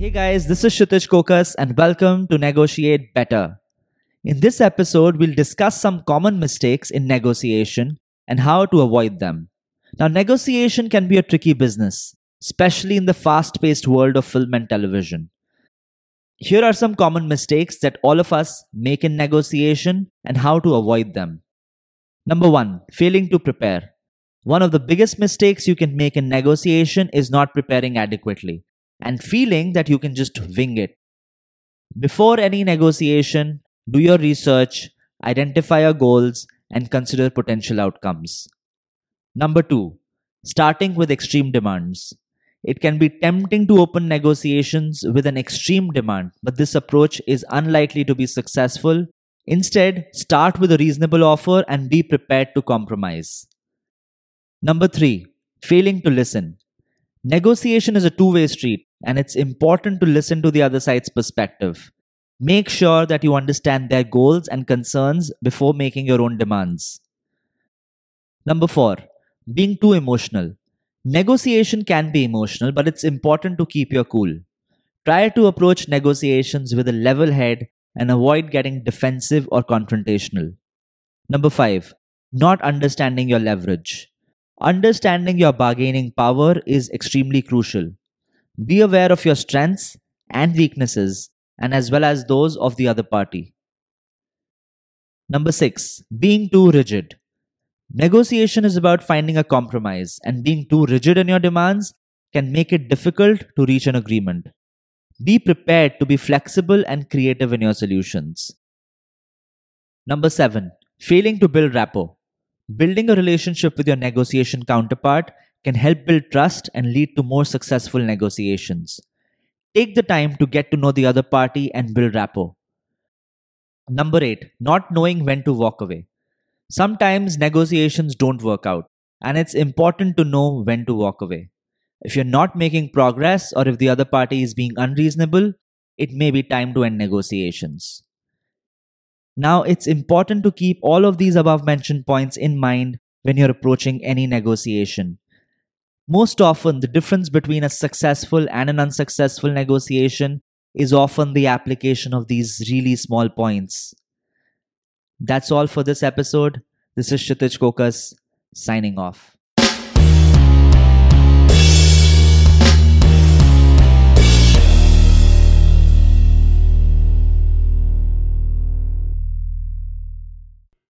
Hey guys, this is Kshitij Kokas and welcome to Negotiate Better. In this episode, we'll discuss some common mistakes in negotiation and how to avoid them. Now, negotiation can be a tricky business, especially in the fast paced world of film and television. Here are some common mistakes that all of us make in negotiation and how to avoid them. Number one, failing to prepare. One of the biggest mistakes you can make in negotiation is not preparing adequately and feeling that you can just wing it. Before any negotiation, do your research, identify your goals, and consider potential outcomes. Number two, starting with extreme demands. It can be tempting to open negotiations with an extreme demand, but this approach is unlikely to be successful. Instead, start with a reasonable offer and be prepared to compromise. Number three, failing to listen. Negotiation is a two way street, and it's important to listen to the other side's perspective. Make sure that you understand their goals and concerns before making your own demands. Number four, being too emotional. Negotiation can be emotional, but it's important to keep your cool. Try to approach negotiations with a level head and avoid getting defensive or confrontational. Number five, not understanding your leverage. Understanding your bargaining power is extremely crucial. Be aware of your strengths and weaknesses, and as well as those of the other party. Number six, being too rigid. Negotiation is about finding a compromise, and being too rigid in your demands can make it difficult to reach an agreement. Be prepared to be flexible and creative in your solutions. Number seven, failing to build rapport. Building a relationship with your negotiation counterpart can help build trust and lead to more successful negotiations. Take the time to get to know the other party and build rapport. Number eight, not knowing when to walk away. Sometimes negotiations don't work out, and it's important to know when to walk away. If you're not making progress or if the other party is being unreasonable, it may be time to end negotiations. Now, it's important to keep all of these above mentioned points in mind when you're approaching any negotiation. Most often, the difference between a successful and an unsuccessful negotiation is often the application of these really small points. That's all for this episode. This is Kshitij Kokas signing off.